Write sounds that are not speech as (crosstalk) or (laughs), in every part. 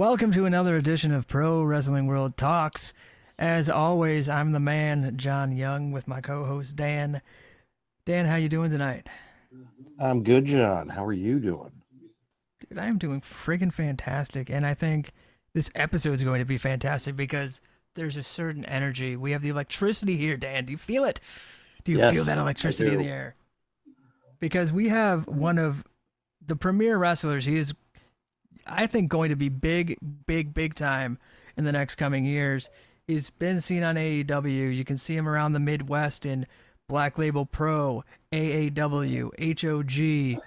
Welcome to another edition of Pro Wrestling World Talks. As always, I'm the man John Young with my co-host Dan. Dan, how you doing tonight? I'm good, John. How are you doing? Dude, I am doing friggin' fantastic, and I think this episode is going to be fantastic because there's a certain energy. We have the electricity here, Dan. Do you feel it? Do you Yes, feel that electricity in the air? Because we have one of the premier wrestlers. He is, I think, going to be big, big, big time in the next coming years. He's been seen on AEW. You can see him around the Midwest in Black Label Pro, AAW, HOG,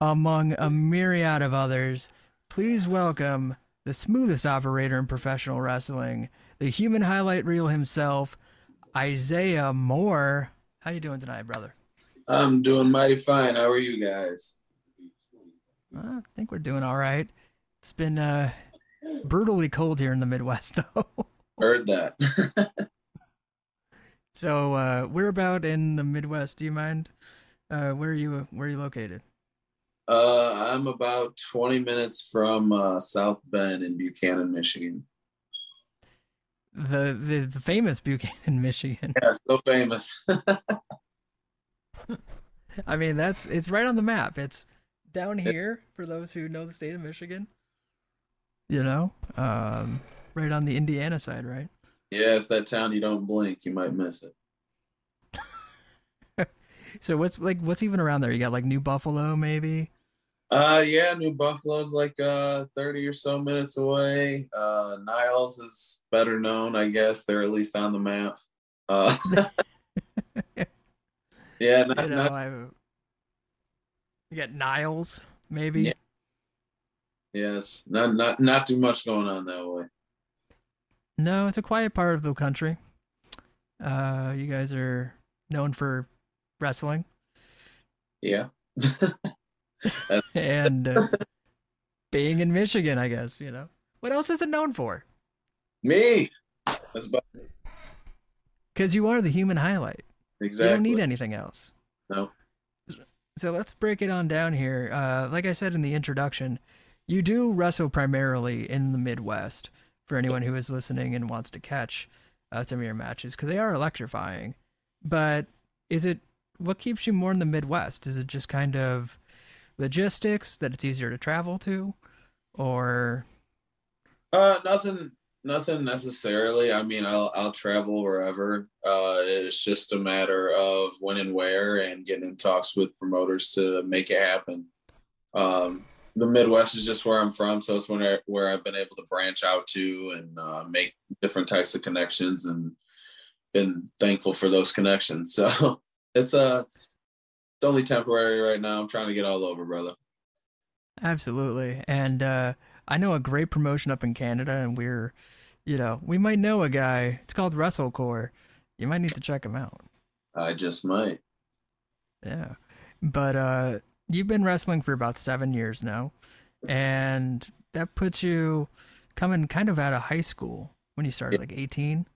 among a myriad of others. Please welcome the smoothest operator in professional wrestling, the human highlight reel himself, Isaiah Moore. How you doing tonight, brother? I'm doing mighty fine. How are you guys? I think we're doing all right. It's been uh, brutally cold here in the Midwest, (laughs) though. Heard that. (laughs) so uh, we're about in the Midwest. Do you mind? Uh, where are you? Where are you located? uh, I'm about 20 minutes from uh, South Bend in Buchanan, Michigan. The the, the famous Buchanan, (laughs) Michigan. Yeah, so famous. I mean, that's it's right on the map. It's down here for those who know the state of Michigan. You know, um, right on the Indiana side, right? yeah, it's that town you don't blink, you might miss it. (laughs) So what's like what's even around there? You got like New Buffalo, maybe. Uh, yeah, New Buffalo's like uh 30 or so minutes away. Uh, Niles is better known, I guess. They're at least on the map. Uh, (laughs) (laughs) yeah, not, you know, not, I. You got Niles, maybe. Yeah. Yes, not not not too much going on that way. No, it's a quiet part of the country. Uh, you guys are known for wrestling Yeah. (laughs) (laughs) and uh, being in Michigan, I guess. You know, what else is it known for? Me. That's about Because you are the human highlight. exactly. You don't need anything else. No. So let's break it on down here. Uh, like I said in the introduction, you do wrestle primarily in the Midwest for anyone who is listening and wants to catch uh, some of your matches because they are electrifying. But is it what keeps you more in the Midwest? Is it just kind of logistics that it's easier to travel to, or Uh, nothing, nothing necessarily. I mean, I'll I'll travel wherever. Uh, it's just a matter of when and where, and getting in talks with promoters to make it happen. Um, the Midwest is just where I'm from, so it's when I, where I've been able to branch out to and uh, make different types of connections, and been thankful for those connections. (laughs) So it's uh, it's, it's only temporary right now. I'm trying to get all over, brother. Absolutely. And uh, I know a great promotion up in Canada, and we're, you know, we might know a guy. It's called WrestleCore. You might need to check him out. I just might. Yeah. But uh, you've been wrestling for about seven years now, and that puts you coming kind of out of high school when you started, like 18.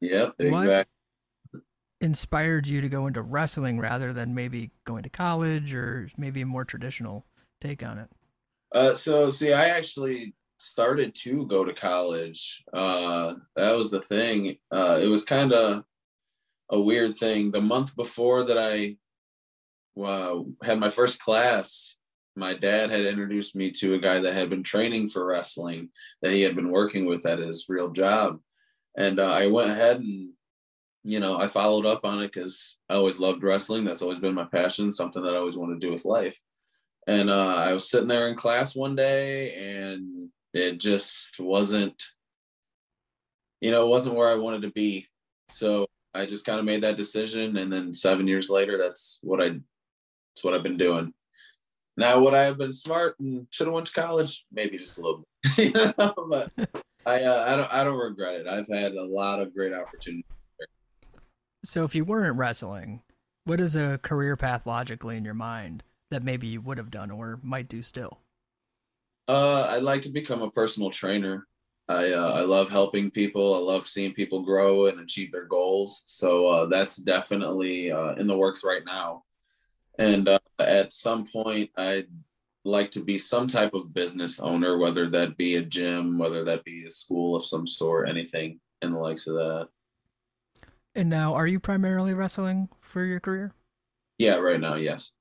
Yep, exactly. What? Inspired you to go into wrestling rather than maybe going to college or maybe a more traditional take on it. Uh, so see, I actually started to go to college. Uh, that was the thing. Uh, it was kind of a weird thing. The month before that I uh, had my first class, my dad had introduced me to a guy that had been training for wrestling that he had been working with at his real job, and uh, I went ahead and you know I followed up on it because I always loved wrestling. That's always been my passion, something that I always wanted to do with life. And uh, I was sitting there in class one day, and it just wasn't, you know, it wasn't where I wanted to be. So I just kind of made that decision, and then seven years later, that's what I, that's what I've been doing. Now, would I have been smart and should have went to college? Maybe just a little bit, (laughs) you know, but I, uh, I don't, I don't regret it. I've had a lot of great opportunities. So if you weren't wrestling, what is a career path logically in your mind that maybe you would have done or might do still? Uh, I'd like to become a personal trainer. I uh, I love helping people. I love seeing people grow and achieve their goals. So uh, that's definitely uh, in the works right now. And uh, at some point, I'd like to be some type of business owner, whether that be a gym, whether that be a school of some sort, anything in the likes of that. And now, are you primarily wrestling for your career? Yeah, right now, yes.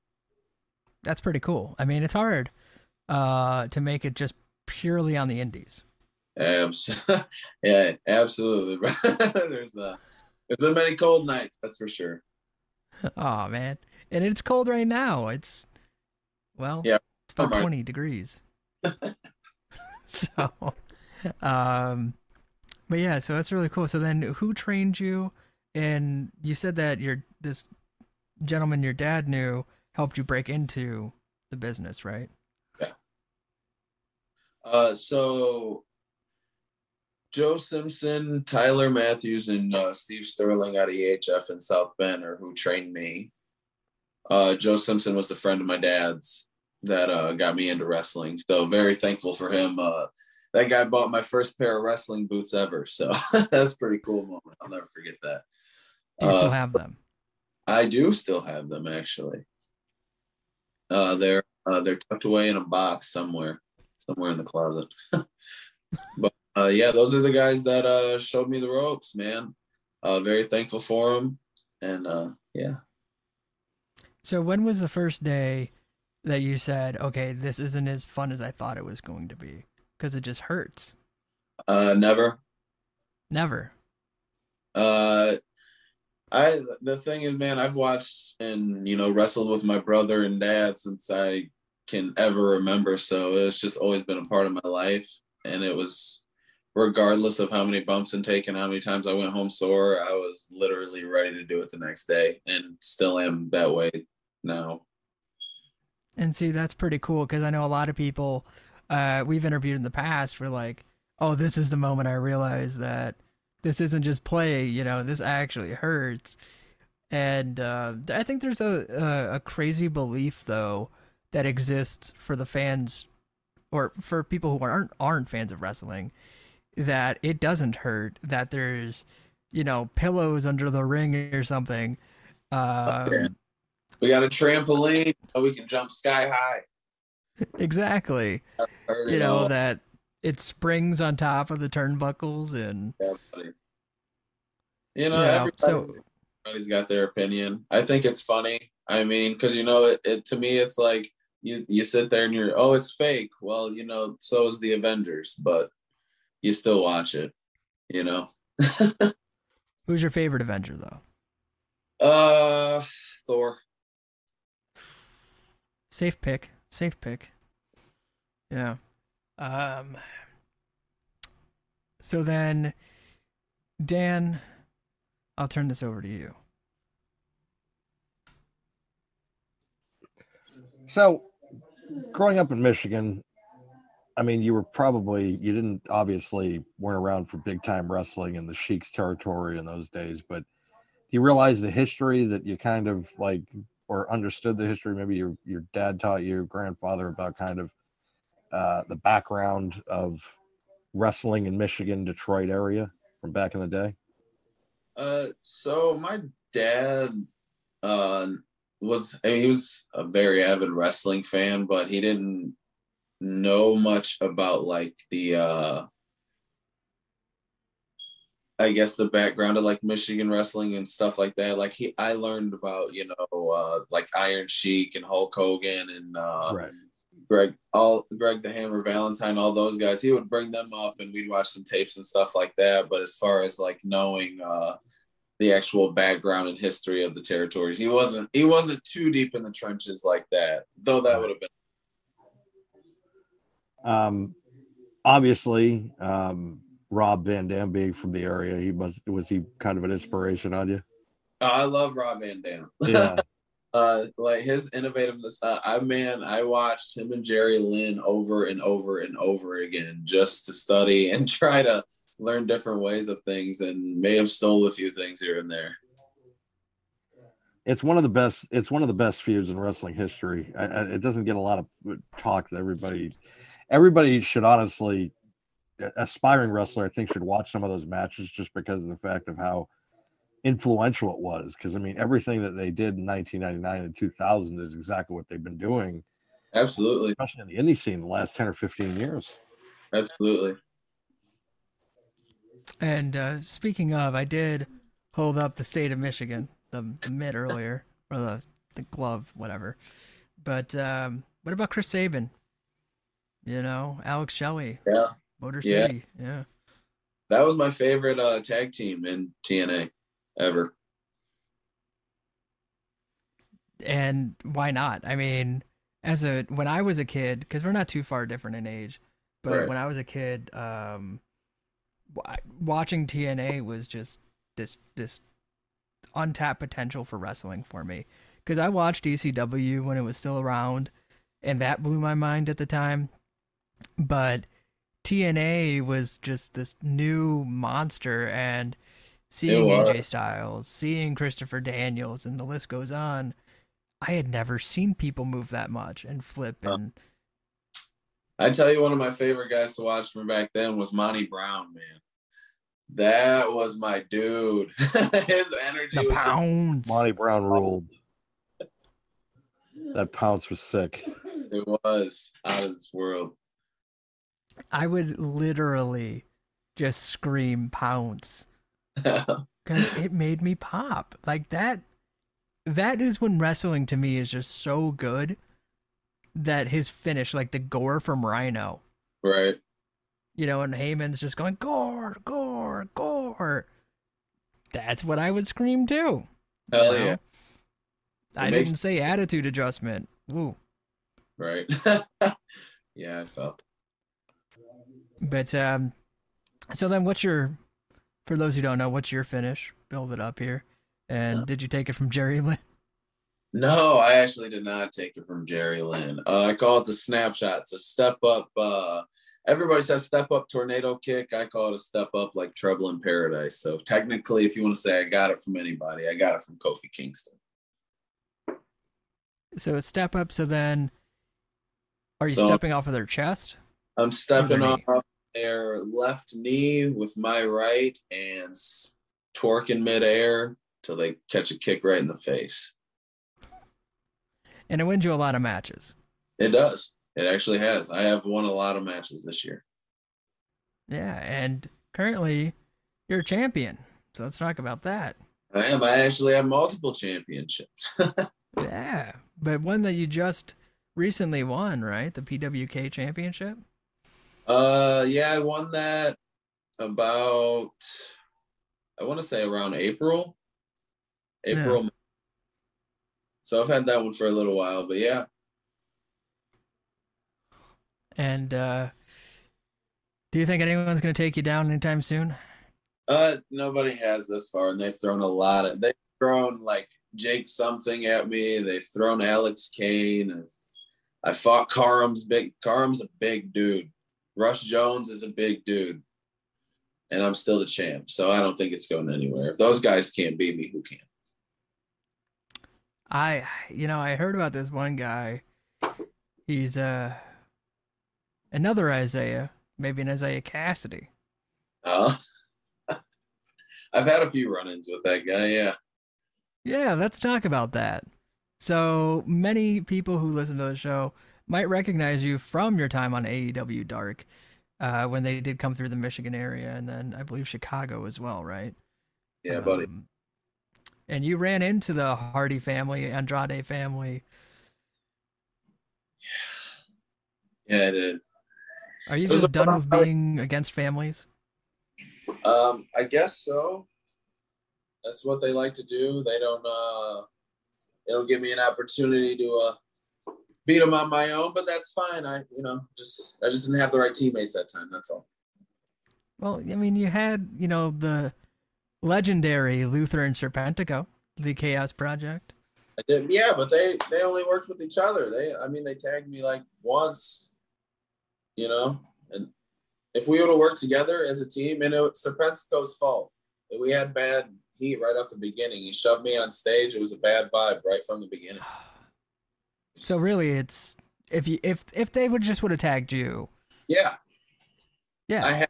That's pretty cool. I mean, it's hard uh, to make it just purely on the indies. Abs- (laughs) yeah, absolutely. (laughs) there's uh, there's been many cold nights, that's for sure. Oh man, and it's cold right now. It's well, Yeah, it's about right. twenty degrees. (laughs) (laughs) so, um, but yeah, so that's really cool. So then, who trained you? And you said that your this gentleman your dad knew helped you break into the business, right? Uh, so Joe Simpson, Tyler Matthews, and uh, Steve Sterling out of EHF in South Bend are who trained me. Uh, Joe Simpson was the friend of my dad's that uh, got me into wrestling. So very thankful for him. Uh, that guy bought my first pair of wrestling boots ever. So (laughs) that's a pretty cool moment. I'll never forget that. Do you Uh, still have them? I do still have them actually. Uh, they're uh, they're tucked away in a box somewhere, somewhere in the closet. (laughs) but uh, yeah, those are the guys that uh, showed me the ropes, man. Uh, very thankful for them, and uh, yeah. So when was the first day that you said, "Okay, this isn't as fun as I thought it was going to be"? Because it just hurts. Uh, never. Never. Uh, I the thing is, man, I've watched and you know wrestled with my brother and dad since I can ever remember. So it's just always been a part of my life, and it was regardless of how many bumps and take and how many times I went home sore, I was literally ready to do it the next day, and still am that way now. And see, that's pretty cool because I know a lot of people uh, we've interviewed in the past were like, "Oh, this is the moment I realized that this isn't just play. You know, this actually hurts." And uh, I think there's a, a a crazy belief though that exists for the fans or for people who aren't aren't fans of wrestling that it doesn't hurt. That there's you know pillows under the ring or something. Um, Yeah. We got a trampoline, so we can jump sky high. Exactly. You know all. that it springs on top of the turnbuckles and Yeah. You know, Yeah, everybody's, so- everybody's got their opinion. I think it's funny. I mean, because you know, it, it to me, it's like you you sit there and you're, oh, it's fake. Well, you know, so is the Avengers, but you still watch it. You know, (laughs) who's your favorite Avenger though? uh, Thor. Safe pick. Safe pick. Yeah. Um so then Dan, I'll turn this over to you. So, growing up in Michigan, I mean, you were probably you didn't obviously weren't around for big time wrestling in the Sheik's territory in those days, but you realize the history that you kind of like or understood the history? Maybe your your dad taught you, grandfather about kind of uh, the background of wrestling in Michigan, Detroit area from back in the day. Uh, so my dad, uh, was I mean, he was a very avid wrestling fan, but he didn't know much about like the uh I guess the background of like Michigan wrestling and stuff like that. Like he I learned about, you know, uh like Iron Sheik and Hulk Hogan and uh right. Greg all Greg the Hammer Valentine, all those guys. He would bring them up and we'd watch some tapes and stuff like that. But as far as like knowing uh the actual background and history of the territories, he wasn't he wasn't too deep in the trenches like that. Though that would have been Um, obviously, um, Rob Van Dam being from the area, he was was he kind of an inspiration on you? Oh, I love Rob Van Dam. (laughs) Yeah, uh like his innovativeness uh, i man i watched him and jerry lynn over and over and over again just to study (laughs) and try to learn different ways of things and may have stole a few things here and there it's one of the best. It's one of the best feuds in wrestling history. I, I, it doesn't get a lot of talk. That everybody, everybody should honestly, aspiring wrestler, I think, should watch some of those matches just because of the fact of how influential it was. Because I mean, everything that they did in 1999 and 2000 is exactly what they've been doing Absolutely. especially in the indie scene, the last ten or fifteen years. Absolutely. And uh, speaking of, I did hold up the state of Michigan, the, the mid earlier, or the, the glove, whatever. But um, what about Chris Sabin? You know, Alex Shelley, Yeah. Motor City. Yeah. That was my favorite uh, tag team in TNA ever. And why not? I mean, as a when I was a kid, because we're not too far different in age, but Right. when I was a kid, um, watching TNA was just this this untapped potential for wrestling for me. Because I watched ECW when it was still around, and that blew my mind at the time. But TNA was just this new monster, and seeing. AJ Styles, seeing Christopher Daniels, and the list goes on. I had never seen people move that much and flip and I tell you, one of my favorite guys to watch from back then was Monty Brown, man. That was my dude. (laughs) His energy the was pounds. Monty Brown ruled. That pounce was sick. it was out of this world. I would literally just scream pounce (laughs) because it made me pop like that. That is when wrestling to me is just so good that his finish, like the gore from Rhino, right. you know, and Heyman's just going gore, gore, gore. That's what I would scream too. you Hell know? yeah. I makes- didn't say attitude adjustment. Ooh. Right. (laughs) yeah, I felt. But um, so then, what's your? For those who don't know, what's your finish? Build it up here. And Uh, did you take it from Jerry Lynn? (laughs) No, I actually did not take it from Jerry Lynn. Uh, I call it the snapshot. It's a step up. Uh, everybody says step up tornado kick. I call it a step up like Trouble in Paradise. So technically, if you want to say I got it from anybody, I got it from Kofi Kingston. So a step up. So then, are you So- stepping off of their chest? I'm stepping off. Their left knee with my right and s- in midair till they catch a kick right in the face. And it wins you a lot of matches. It does. It actually has. I have won a lot of matches this year. Yeah, and currently you're a champion. So let's talk about that. I am. I actually have multiple championships. (laughs) Yeah, but one that you just recently won, right? The PWK championship. Uh, yeah, I won that about I want to say around April. April. So I've had that one for a little while, but yeah, And uh do you think anyone's going to take you down anytime soon? uh, nobody has this far, and they've thrown a lot of. They've thrown like Jake something at me. They've thrown Alex Kane. I've, I fought Karam's big. Karam's a big dude. Rush Jones is a big dude, and I'm still the champ. So I don't think it's going anywhere. If those guys can't beat me, who can? I, you know, I heard about this one guy. He's uh another Isaiah, maybe an Isaiah Kassidy. Oh, (laughs) I've had a few run-ins with that guy. Yeah. Yeah, let's talk about that. So many people who listen to the show might recognize you from your time on AEW Dark, uh, when they did come through the Michigan area, and then I believe Chicago as well, right? Yeah, buddy. Um, and you ran into the Hardy family, Andrade family. Yeah, yeah, it is. Are you just done with being against families? Um, I guess so. That's what they like to do. They don't. Uh, they don't give me an opportunity to uh, beat them on my own, but that's fine. I, you know, just I just didn't have the right teammates that time. That's all. Well, I mean, you had, you know, the legendary Luther and Serpentico, the Chaos Project. I did, yeah, but they they only worked with each other. They, I mean, they tagged me like once, you know. And if we would have worked together as a team, and it was Serpentico's fault, we had bad heat right off the beginning. He shoved me on stage. It was a bad vibe right from the beginning. (sighs) (sighs) (sighs) So really, it's if you if if they would just would have tagged you, Yeah, yeah, I had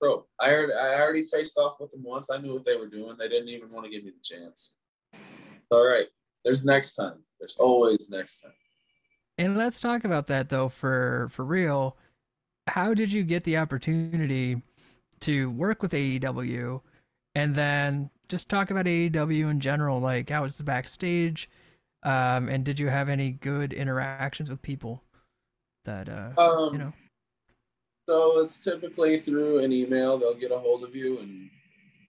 bro. I already, I already faced off with them once. I knew what they were doing. They didn't even want to give me the chance. It's all right. There's next time. There's always next time. And let's talk about that though for for real. How did you get the opportunity to work with AEW and then just talk about AEW in general like how was the backstage um and did you have any good interactions with people that uh Um, you know So it's typically through an email. They'll get a hold of you and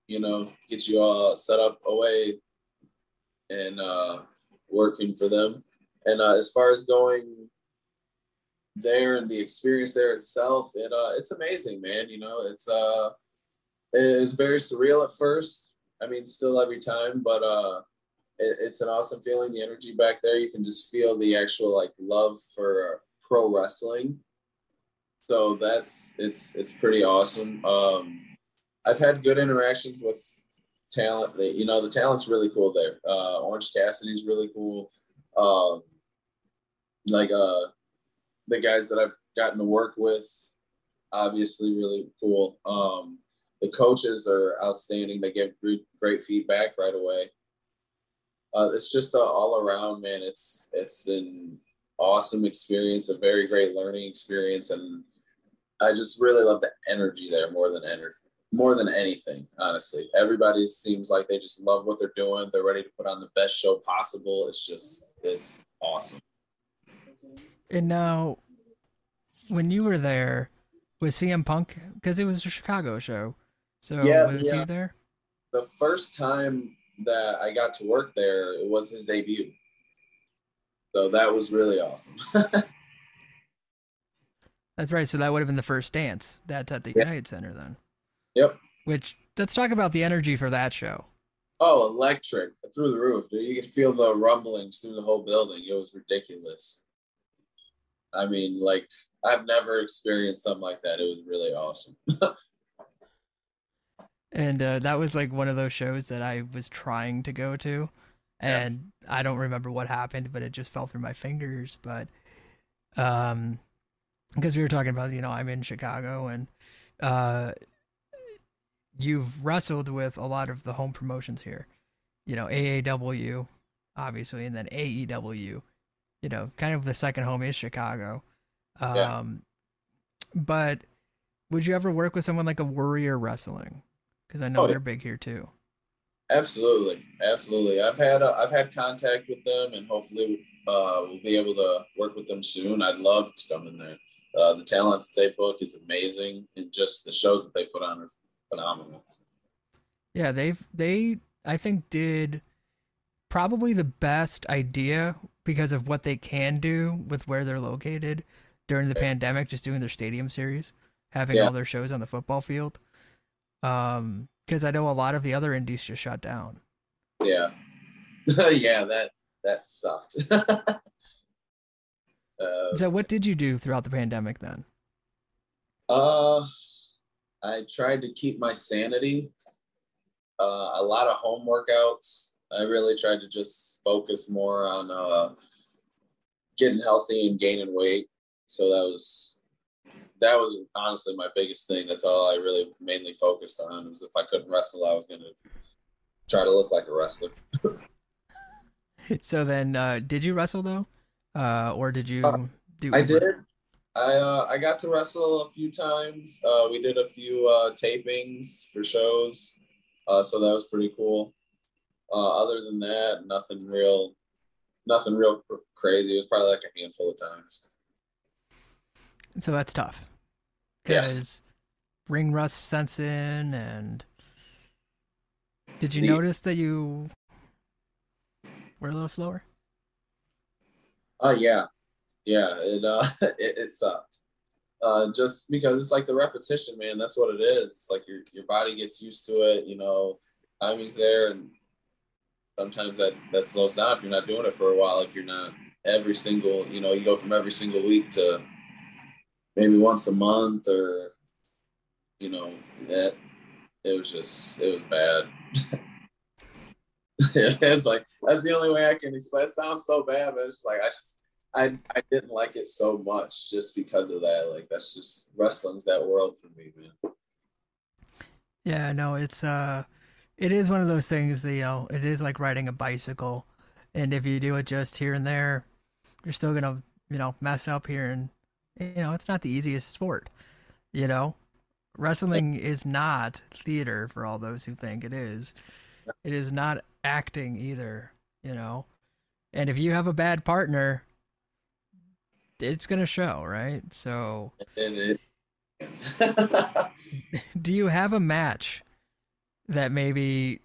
you know get you all set up away and uh, working for them. And uh, as far as going there and the experience there itself, it uh, it's amazing, man. You know, it's uh, it's very surreal at first. I mean, still every time, but uh, it, it's an awesome feeling. The energy back there, you can just feel the actual like love for pro wrestling. So that's it's it's pretty awesome. Um i've had good interactions with talent you know the talent's really cool there. Uh orange cassidy's really cool. Um like uh the guys that i've gotten to work with obviously really cool. Um the coaches are outstanding. They give great, great feedback right away uh it's just a all around man it's it's an awesome experience a very great learning experience and I just really love the energy there more than energy, more than anything. Honestly, everybody seems like they just love what they're doing. They're ready to put on the best show possible. It's just, it's awesome. and now when you were there was CM Punk because it was a Chicago show so Yeah, was he yeah. there The first time that I got to work there, it was his debut. So that was really awesome. (laughs) That's right. So that would have been the first dance. That's at the Yeah. United Center then. Yep. Which let's talk about the energy for that show. Oh, electric through the roof. You could feel the rumblings through the whole building. It was ridiculous. I mean, like I've never experienced something like that. It was really awesome. (laughs) And uh, that was like one of those shows that I was trying to go to. Yeah. And I don't remember what happened, but it just fell through my fingers. But um because we were talking about, you know, I'm in Chicago and uh you've wrestled with a lot of the home promotions here. You know, AAW, obviously, and then AEW. You know, kind of the second home is Chicago. Um Yeah. but would you ever work with someone like a Warrior Wrestling? Because I know Oh, they're big here too. Absolutely, absolutely. I've had uh, I've had contact with them, and hopefully uh, we'll be able to work with them soon. I'd love to come in there. Uh, the talent that they book is amazing, and just the shows that they put on are phenomenal. Yeah, they've they I think did probably the best idea because of what they can do with where they're located during the pandemic, just doing their stadium series, having Yeah. all their shows on the football field. Um, because I know a lot of the other indies just shut down. Yeah, (laughs) yeah, that that sucked. (laughs) uh, So what did you do throughout the pandemic then? Uh, I tried to keep my sanity. Uh, a lot of home workouts. I really tried to just focus more on uh, getting healthy and gaining weight. So that was that was honestly my biggest thing. That's all I really mainly focused on. Was if I couldn't wrestle, I was gonna try to look like a wrestler. (laughs) So then uh did you wrestle though? Uh or did you Uh, do I did. I uh, I got to wrestle a few times. Uh, we did a few uh, tapings for shows, uh, so that was pretty cool. Uh, other than that, nothing real, nothing real cr- crazy. It was probably like a handful of times. So that's tough. Yeah. Because ring rust sets in, and did you The- notice that you were a little slower? Oh yeah, yeah. It uh, (laughs) it, it sucked. Uh, just because it's like the repetition, man. That's what it is. It's like your your body gets used to it. You know, timing's there, and sometimes that that slows down if you're not doing it for a while. If you're not every single, you know, you go from every single week to maybe once a month, or you know, that it was just it was bad. (laughs) it's like that's the only way I can explain. It sounds so bad, but it's like I just I I didn't like it so much just because of that. Like that's just wrestling's that world for me, man. Yeah, no, it's uh, it is one of those things that you know, it is like riding a bicycle, and if you do it just here and there, you're still gonna you know, mess up here and you know, it's not the easiest sport. You know, wrestling is not theater for all those who think it is. It is not acting either, you know. And if you have a bad partner, it's going to show, right? So (laughs) do you have a match that maybe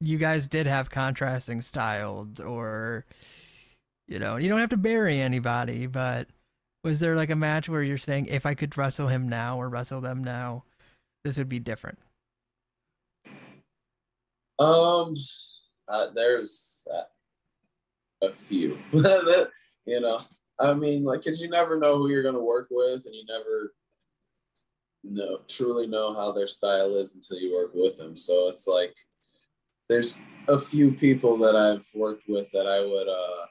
you guys did have contrasting styles or you know, you don't have to bury anybody, but was there like a match where you're saying if I could wrestle him now or wrestle them now, this would be different? um, uh, there's uh, a few. (laughs) you know, I mean, like, cause you never know who you're gonna work with, and you never know truly know how their style is until you work with them. So it's like there's a few people that I've worked with that I would uh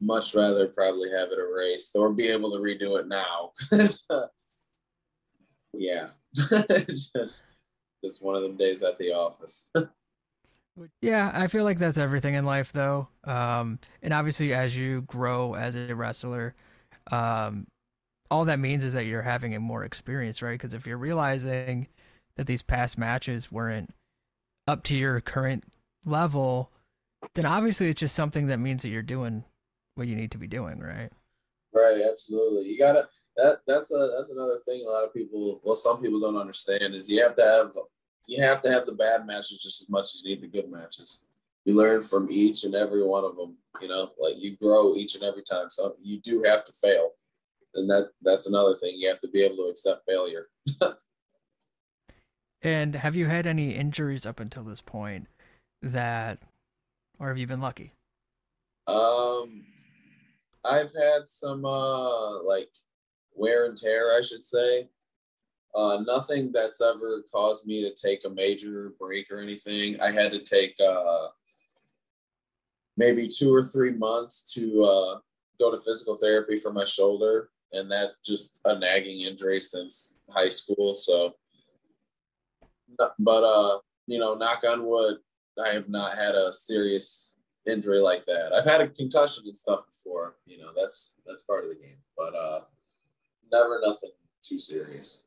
much rather probably have it erased or be able to redo it now. (laughs) yeah. It's (laughs) just just one of them days at the office. (laughs) Yeah, I feel like that's everything in life, though. Um, and obviously, as you grow as a wrestler, um, all that means is that you're having a more experience, right? Because if you're realizing that these past matches weren't up to your current level, then obviously it's just something that means that you're doing what you need to be doing, right? Right, absolutely. You gotta that that's a that's another thing a lot of people well some people don't understand is you have to have you have to have the bad matches just as much as you need the good matches. You learn from each and every one of them, you know, like you grow each and every time. So you do have to fail. And that that's another thing. You have to be able to accept failure. (laughs) And have you had any injuries up until this point that, or have you been lucky? Um I've had some uh like wear and tear, I should say. Uh, nothing that's ever caused me to take a major break or anything. I had to take uh, maybe two or three months to uh, go to physical therapy for my shoulder, and that's just a nagging injury since high school. So, but uh, you know, knock on wood, I have not had a serious injury like that. I've had a concussion and stuff before. You know, that's that's part of the game, but uh, never nothing too serious.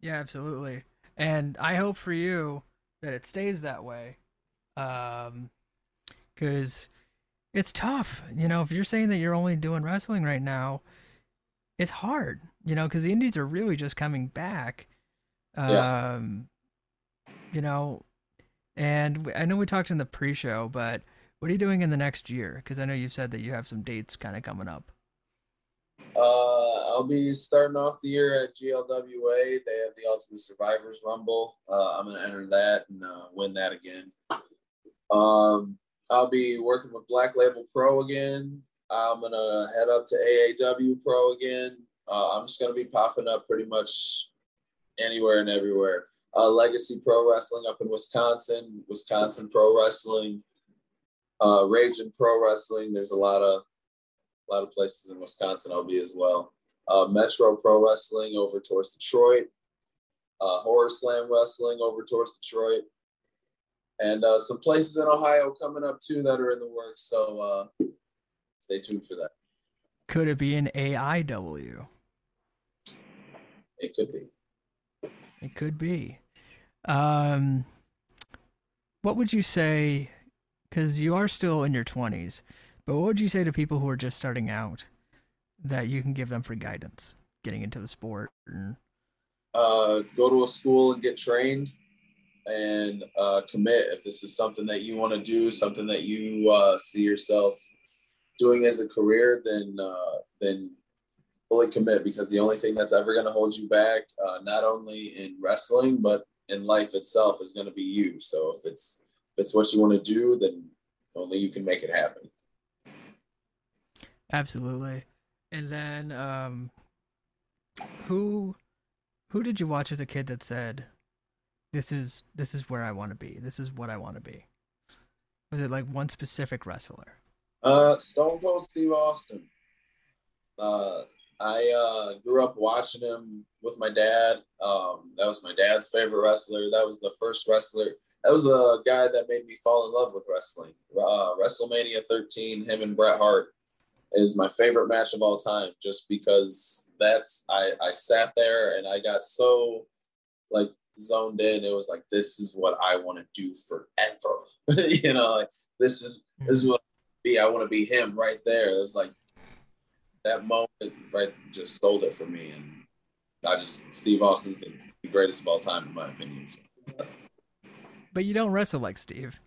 Yeah, absolutely. And I hope for you that it stays that way. Um, because it's tough. You know, if you're saying that you're only doing wrestling right now, it's hard, you know, because the indies are really just coming back. Yeah. Um, you know, and I know we talked in the pre show, but what are you doing in the next year? Because I know you've said that you have some dates kind of coming up. Uh, I'll be starting off the year at GLWA. They have the Ultimate Survivors Rumble. Uh, I'm gonna enter that and uh, win that again. Um, I'll be working with Black Label Pro again. I'm gonna head up to AAW Pro again. Uh, I'm just gonna be popping up pretty much anywhere and everywhere. Uh, Legacy Pro Wrestling up in Wisconsin, Wisconsin Pro Wrestling, uh, Raging Pro Wrestling. There's a lot of a lot of places in Wisconsin I'll be as well. Uh, Metro Pro Wrestling over towards Detroit, uh, Horror Slam Wrestling over towards Detroit, and uh, some places in Ohio coming up too that are in the works. So uh, stay tuned for that. Could it be an AIW? It could be. It could be. Um, what would you say? Because you are still in your twenties, but what would you say to people who are just starting out that you can give them for guidance, getting into the sport? And, Uh, go to a school and get trained, and uh, commit. If this is something that you want to do, something that you uh, see yourself doing as a career, then uh, then fully commit because the only thing that's ever going to hold you back, uh, not only in wrestling but in life itself, is going to be you. So if it's if it's what you want to do, then only you can make it happen. absolutely. And then, um, who who did you watch as a kid that said, "This is this is where I want to be. This is what I want to be"? Was it like one specific wrestler? Uh, Stone Cold Steve Austin. Uh, I uh, grew up watching him with my dad. Um, that was my dad's favorite wrestler. That was the first wrestler. That was a guy that made me fall in love with wrestling. Uh, WrestleMania 13, him and Bret Hart is my favorite match of all time, just because that's I I sat there and I got so like zoned in. It was like this is what I want to do forever. (laughs) you know, like this is this is what I be. I want to be him right there. It was like that moment right just sold it for me, and I just Steve Austin's the greatest of all time in my opinion. So. But you don't wrestle like Steve.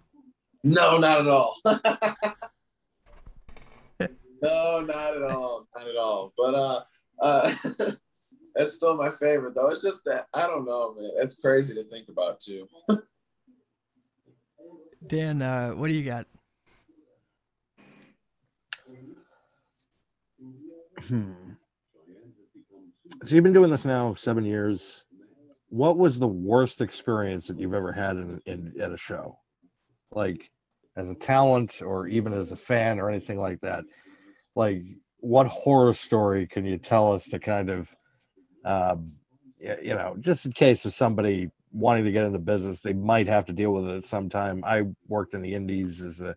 No, not at all. (laughs) no, not at all. Not at all. But uh uh (laughs) that's still my favorite though. It's just that I don't know, man. It's crazy to think about too. (laughs) Dan, uh, what do you got? Hmm. So you've been doing this now seven years. What was the worst experience that you've ever had in, in at a show, like as a talent or even as a fan or anything like that? Like, what horror story can you tell us to kind of, um, you know, just in case of somebody wanting to get into business, they might have to deal with it at some time. I worked in the Indies as a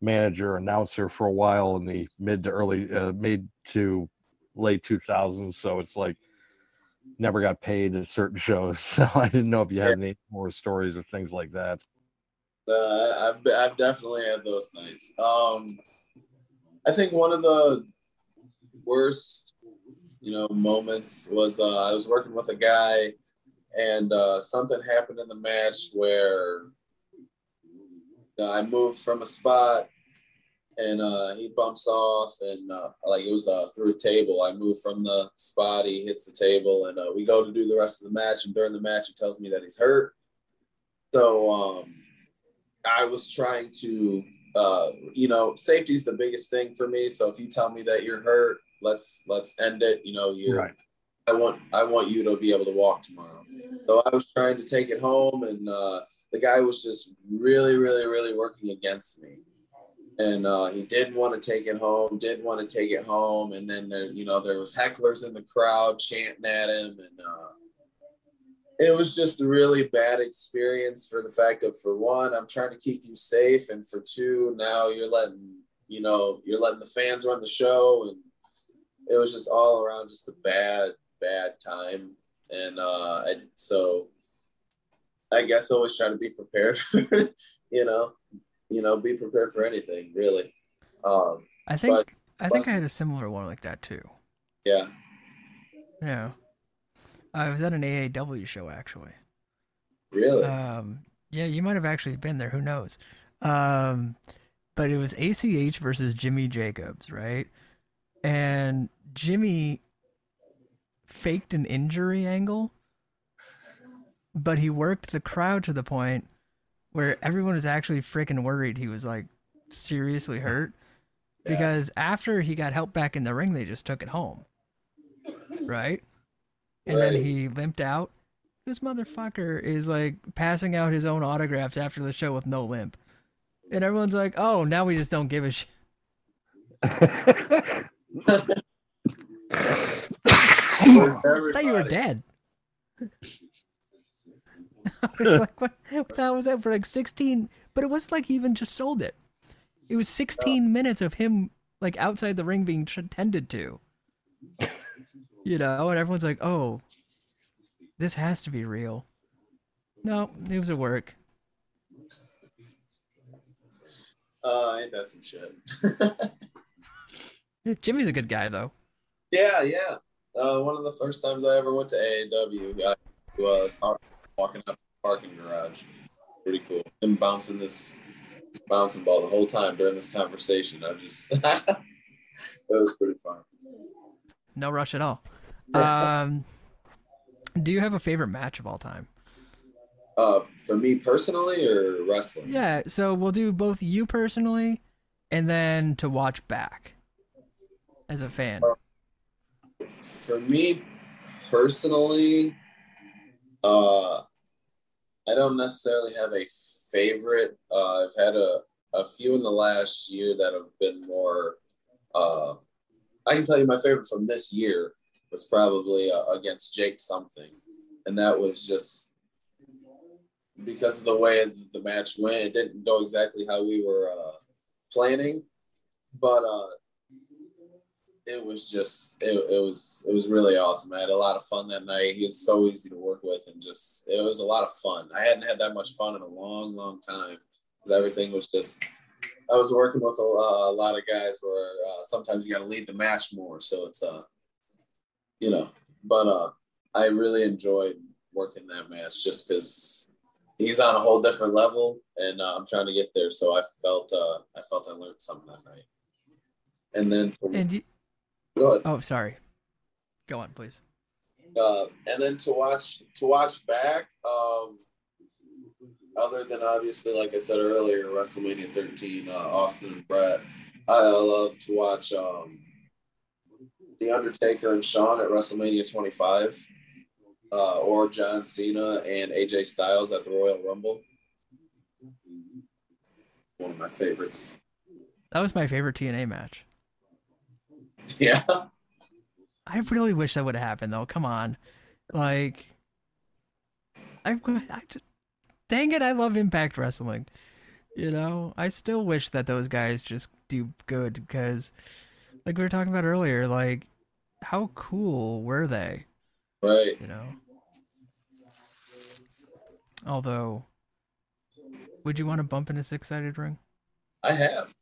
manager announcer for a while in the mid to early uh, mid to late 2000s so it's like never got paid at certain (laughs) shows so i didn't know if you had any more stories or things like that. Uh, I've, I've definitely had those nights. Um i think one of the worst you know moments was uh, i was working with a guy and uh, something happened in the match where I moved from a spot and uh, he bumps off and uh, like it was uh, through a table. I moved from the spot, he hits the table, and uh, we go to do the rest of the match. And during the match, he tells me that he's hurt. So um, I was trying to, uh, you know, safety is the biggest thing for me. So if you tell me that you're hurt, let's let's end it. You know, you're. Right. I want I want you to be able to walk tomorrow. So I was trying to take it home, and uh, the guy was just really, really, really working against me. And uh, he didn't want to take it home, didn't want to take it home. And then there, you know, there was hecklers in the crowd chanting at him, and uh, it was just a really bad experience for the fact of, for one, I'm trying to keep you safe, and for two, now you're letting, you know, you're letting the fans run the show, and it was just all around just a bad, bad time. And uh, I, so I guess always try to be prepared (laughs) you know, you know, be prepared for anything really. Um, I think but- I think but- I had a similar one like that too. yeah. Yeah. I was at an AAW show actually. Really? Um, yeah, you might have actually been there. Who knows? Um, but it was ACH versus Jimmy Jacobs, right? And Jimmy faked an injury angle, but he worked the crowd to the point where everyone was actually freaking worried he was like seriously hurt. Yeah. Because after he got helped back in the ring, they just took it home. Right? And then he limped out. This motherfucker is like passing out his own autographs after the show with no limp. And everyone's like, oh, now we just don't give a shit. (laughs) (laughs) I thought you were dead. (laughs) (laughs) I was like, what, what the hell was that for like 16? But it wasn't like he even just sold it. It was 16 minutes of him like outside the ring being tended to. You know, and everyone's like, oh, this has to be real. No, it was a work. Uh, ain't that some shit? (laughs) Jimmy's a good guy though. yeah, yeah. Uh, one of the first times I ever went to AAW, I uh, walking up parking garage. Pretty cool. Him bouncing this, this bouncing ball the whole time during this conversation. I just, (laughs) it was pretty fun. No rush at all. Um, do you have a favorite match of all time? Uh, for me personally or wrestling? Yeah, so we'll do both you personally and then to watch back as a fan. For me personally, uh, I don't necessarily have a favorite. Uh, I've had a, a few in the last year that have been more uh, I can tell you my favorite from this year was probably uh, against Jake something, and that was just because of the way the match went. It didn't go exactly how we were uh, planning, but uh, it was just it, it was it was really awesome. I had a lot of fun that night. He was so easy to work with, and just it was a lot of fun. I hadn't had that much fun in a long, long time because everything was just. I was working with a, a lot of guys where uh, sometimes you got to lead the match more, so it's uh, you know, but uh, I really enjoyed working that match just because he's on a whole different level, and uh, I'm trying to get there. So I felt uh, I felt I learned something that night. And then and you, go ahead. Oh, sorry. Go on, please. Uh, and then to watch to watch back, um, other than obviously, like I said earlier, WrestleMania 13, uh, Austin and Bret, I love to watch um, The Undertaker and Shawn at WrestleMania 25 uh, or John Cena and AJ Styles at the Royal Rumble. One of my favorites. That was my favorite TNA match. (laughs) Yeah. I really wish that would have happened though. Come on, like, I, I just, dang it, I love Impact Wrestling. You know, I still wish that those guys just do good because, like we were talking about earlier, like, how cool were they? Right. You know. Although, would you want to bump in a six-sided ring? I have.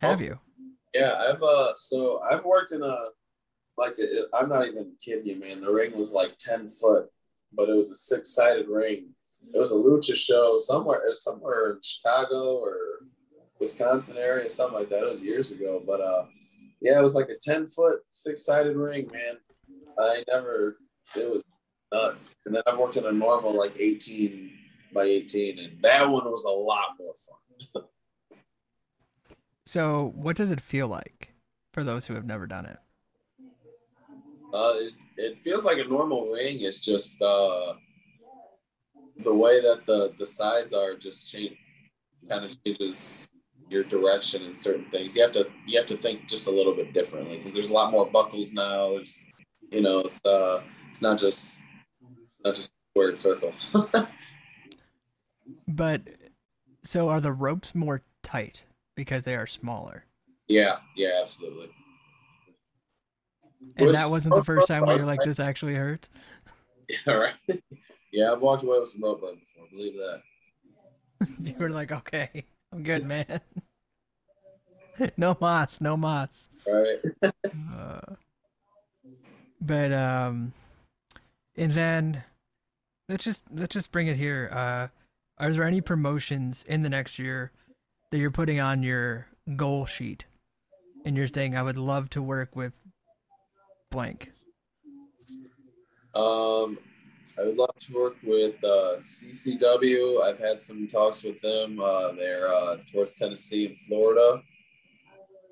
Have Oh. you? Yeah, I've uh so I've worked in a like I'm not even kidding you, man. The ring was like ten foot, but it was a six sided ring. It was a lucha show somewhere, somewhere in Chicago or Wisconsin area, something like that. It was years ago, but uh, yeah, it was like a ten foot six sided ring, man. I never. It was nuts. And then I've worked in a normal like eighteen by eighteen, and that one was a lot more fun. (laughs) So, what does it feel like for those who have never done it? Uh, it, it feels like a normal ring. It's just uh, the way that the the sides are just change, kind of changes your direction in certain things. You have to you have to think just a little bit differently because there's a lot more buckles now. There's you know it's uh it's not just not just squared circle. (laughs) But so are the ropes more tight because they are smaller? yeah, yeah, absolutely. And Which- that wasn't the first time where you're like, this (laughs) actually hurts. All right. Yeah, I've walked away with some rope burn before. Believe that. (laughs) you were like, okay, I'm good, man. (laughs) no moss, no moss. All right. Uh, but um, and then let's just let's just bring it here. Uh, are there any promotions in the next year that you're putting on your goal sheet, and you're saying I would love to work with blank? Um, I would love to work with uh, CCW. I've had some talks with them. Uh, they're uh, towards Tennessee and Florida.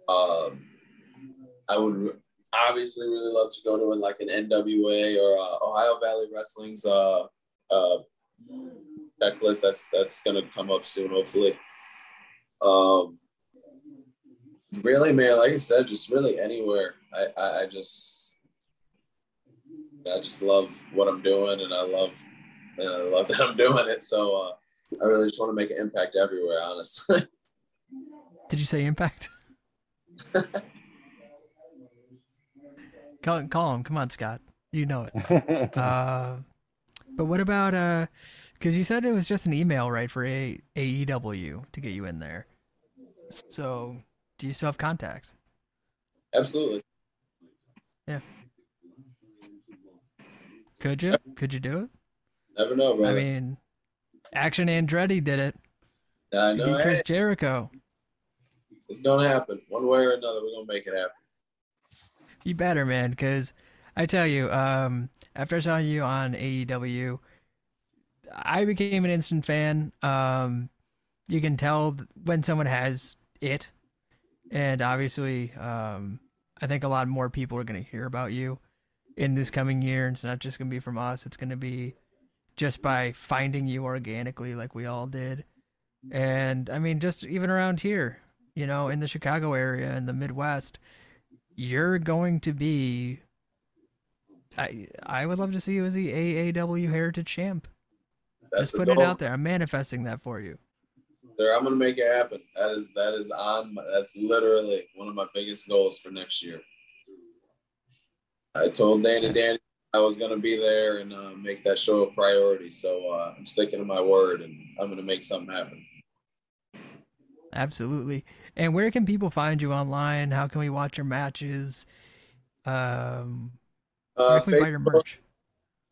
Um, I would obviously really love to go to like an NWA or uh, Ohio Valley Wrestling's uh, uh, checklist. That's that's gonna come up soon, hopefully. Um, really, man, like I said, just really anywhere. I, I, I just I just love what I'm doing, and I love, and I love (laughs) that I'm doing it. So uh, I really just want to make an impact everywhere. Honestly, (laughs) Did you say impact? call, call him. Come on, Scott. You know it. (laughs) Uh, but what about uh? Because you said it was just an email, right, for a AEW to get you in there. So, do you still have contact? absolutely. Yeah. Could you? Could you do it? Never know, bro. I mean, Action Andretti did it. I know beat Chris hey, Jericho. it's gonna happen one way or another. We're gonna make it happen. You better, man, because I tell you, um, after I saw you on AEW, I became an instant fan. Um, you can tell when someone has it, and obviously, um, I think a lot more people are going to hear about you in this coming year. It's not just going to be from us; it's going to be just by finding you organically, like we all did. And I mean, just even around here, you know, in the Chicago area and the Midwest, you're going to be. I I would love to see you as the AAW Heritage Champ. That's Just the put it out there. I'm manifesting that for you. Sir, I'm gonna make it happen. That is that is on. My, that's literally one of my biggest goals for next year. I told Danny Danny I was gonna be there and uh, make that show a priority. So uh, I'm sticking to my word, and I'm gonna make something happen. Absolutely. And where can people find you online? How can we watch your matches? Um, where Uh, can we buy your merch?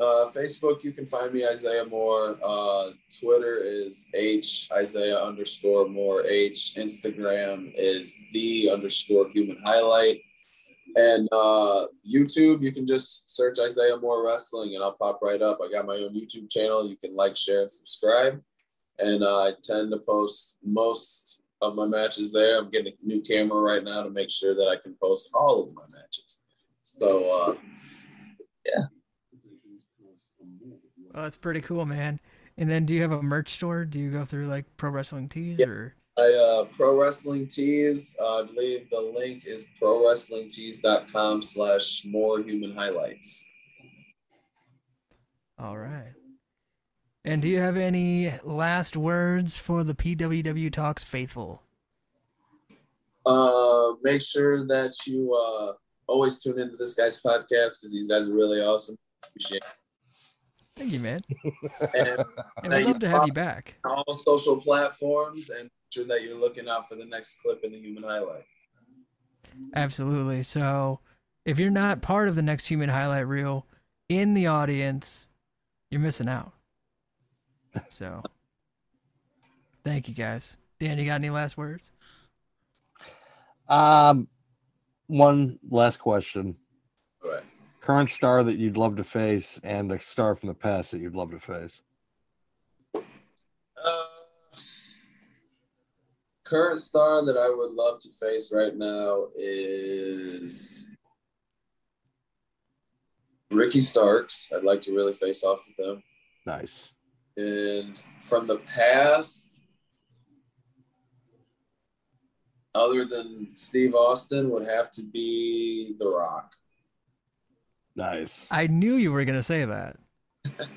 Uh, Facebook, you can find me Isaiah Moore. Uh, Twitter is H Isaiah underscore Moore H. Instagram is the underscore human highlight. And uh, YouTube, you can just search Isaiah Moore Wrestling and I'll pop right up. I got my own YouTube channel. You can like, share, and subscribe. And I tend to post most of my matches there. I'm getting a new camera right now to make sure that I can post all of my matches. So, uh, Oh, that's pretty cool, man. And then do you have a merch store? Do you go through like Pro Wrestling Tees Yeah. or I uh pro wrestling tees. Uh, I believe the link is pro wrestling tees.com slash Moore human highlights. all right. And do you have any last words for the PWW Talks faithful? Uh make sure that you uh always tune into this guy's podcast because these guys are really awesome. Appreciate Thank you, man. it. And And we'd love to have you back. all social platforms and sure that you're looking out for the next clip in the human highlight. Absolutely. So if you're not part of the next human highlight reel in the audience, you're missing out. So thank you guys. Dan, you got any last words? Um, one last question: All right. Current star that you'd love to face, and a star from the past that you'd love to face. Uh, current star that I would love to face right now is Ricky Starks. I'd like to really face off with him. Nice. And from the past, other than Steve Austin, would have to be The Rock. Nice. I knew you were going to say that. (laughs)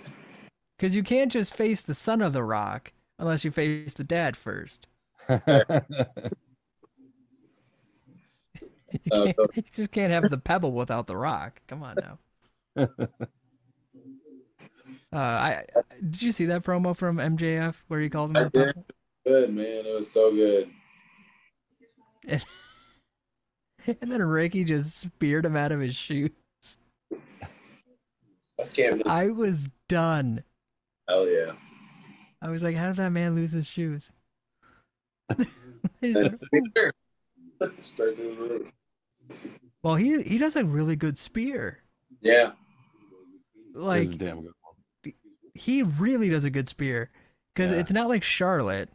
Because you can't just face the son of the rock unless you face the dad first. (laughs) You, you just can't have the pebble without the rock. Come on now. (laughs) Uh, I did you see that promo from MJF where he called him. Good, man. It was so good. And then Ricky just speared him out of his shoe. I can't. I was done. Hell yeah. I was like, how did that man lose his shoes? He just went, Straight through the roof. well, he he does a really good spear. Yeah. It was a Like damn good one. he really does a good spear because Yeah. it's not like Charlotte.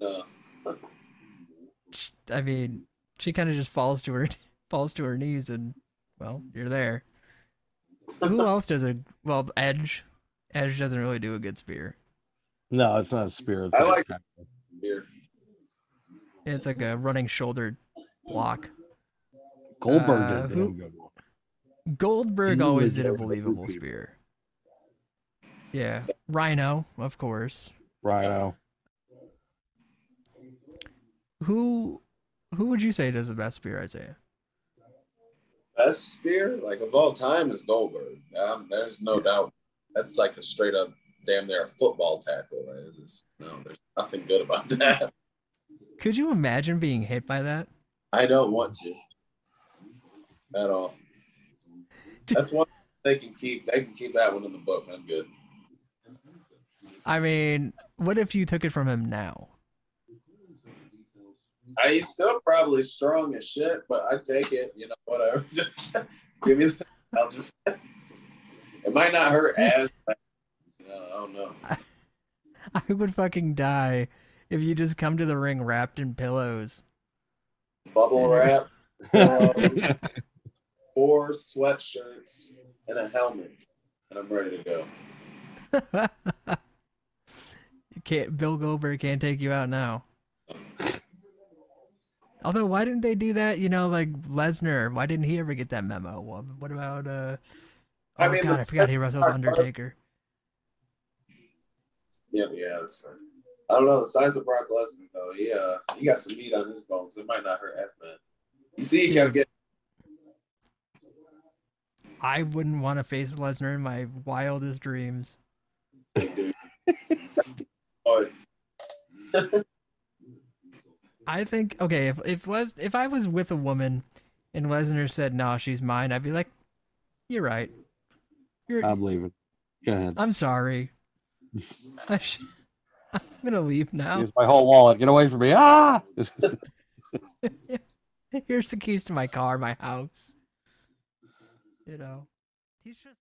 No. I mean, she kind of just falls to her (laughs) falls to her knees and well, you're there. Who else does a well? Edge. Edge doesn't really do a good spear. No, it's not a spear. It's I a- like- Beer. It's like a running shoulder block. Goldberg Uh, did a who- good one. Goldberg always did a a believable spear. spear. Yeah, Rhino, of course. Rhino. Who who would you say does the best spear, Isaiah? Best spear, like of all time, is Goldberg. Um, there's no doubt. That's like a straight up, damn near football tackle. Just, no, there's nothing good about (laughs) that. Could you imagine being hit by that? I don't want to at all. (laughs) That's one they can keep. They can keep that one in the book. I'm good. I mean, what if you took it from him now? I he's still probably strong as shit, but I take it. You know, whatever. (laughs) Just give me. The, I'll just. It might not hurt (laughs) as. You know, I don't know. I would fucking die if you just come to the ring wrapped in pillows. Bubble wrap, (laughs) pillow, four sweatshirts, and a helmet, and I'm ready to go. You can't Bill Goldberg can't take you out now. Although, why didn't they do that? You know, like Lesnar. Why didn't he ever get that memo? What about uh? Oh I mean, God, I forgot he wrestled Undertaker. Yeah, yeah, that's right. I don't know the size of Brock Lesnar though. He uh he got some meat on his bones. It might not hurt F man. You see, he kept getting I wouldn't want to face Lesnar in my wildest dreams. (laughs) dude. (laughs) oh, (laughs) I think okay, if if Les if I was with a woman and Lesnar said no, she's mine, I'd be like, you're right. You're, I believe it. Go ahead. I'm sorry. I sh- (laughs) I'm gonna leave now. Here's my whole wallet. Get away from me. Ah! (laughs) (laughs) Here's the keys to my car, my house. You know, he's just.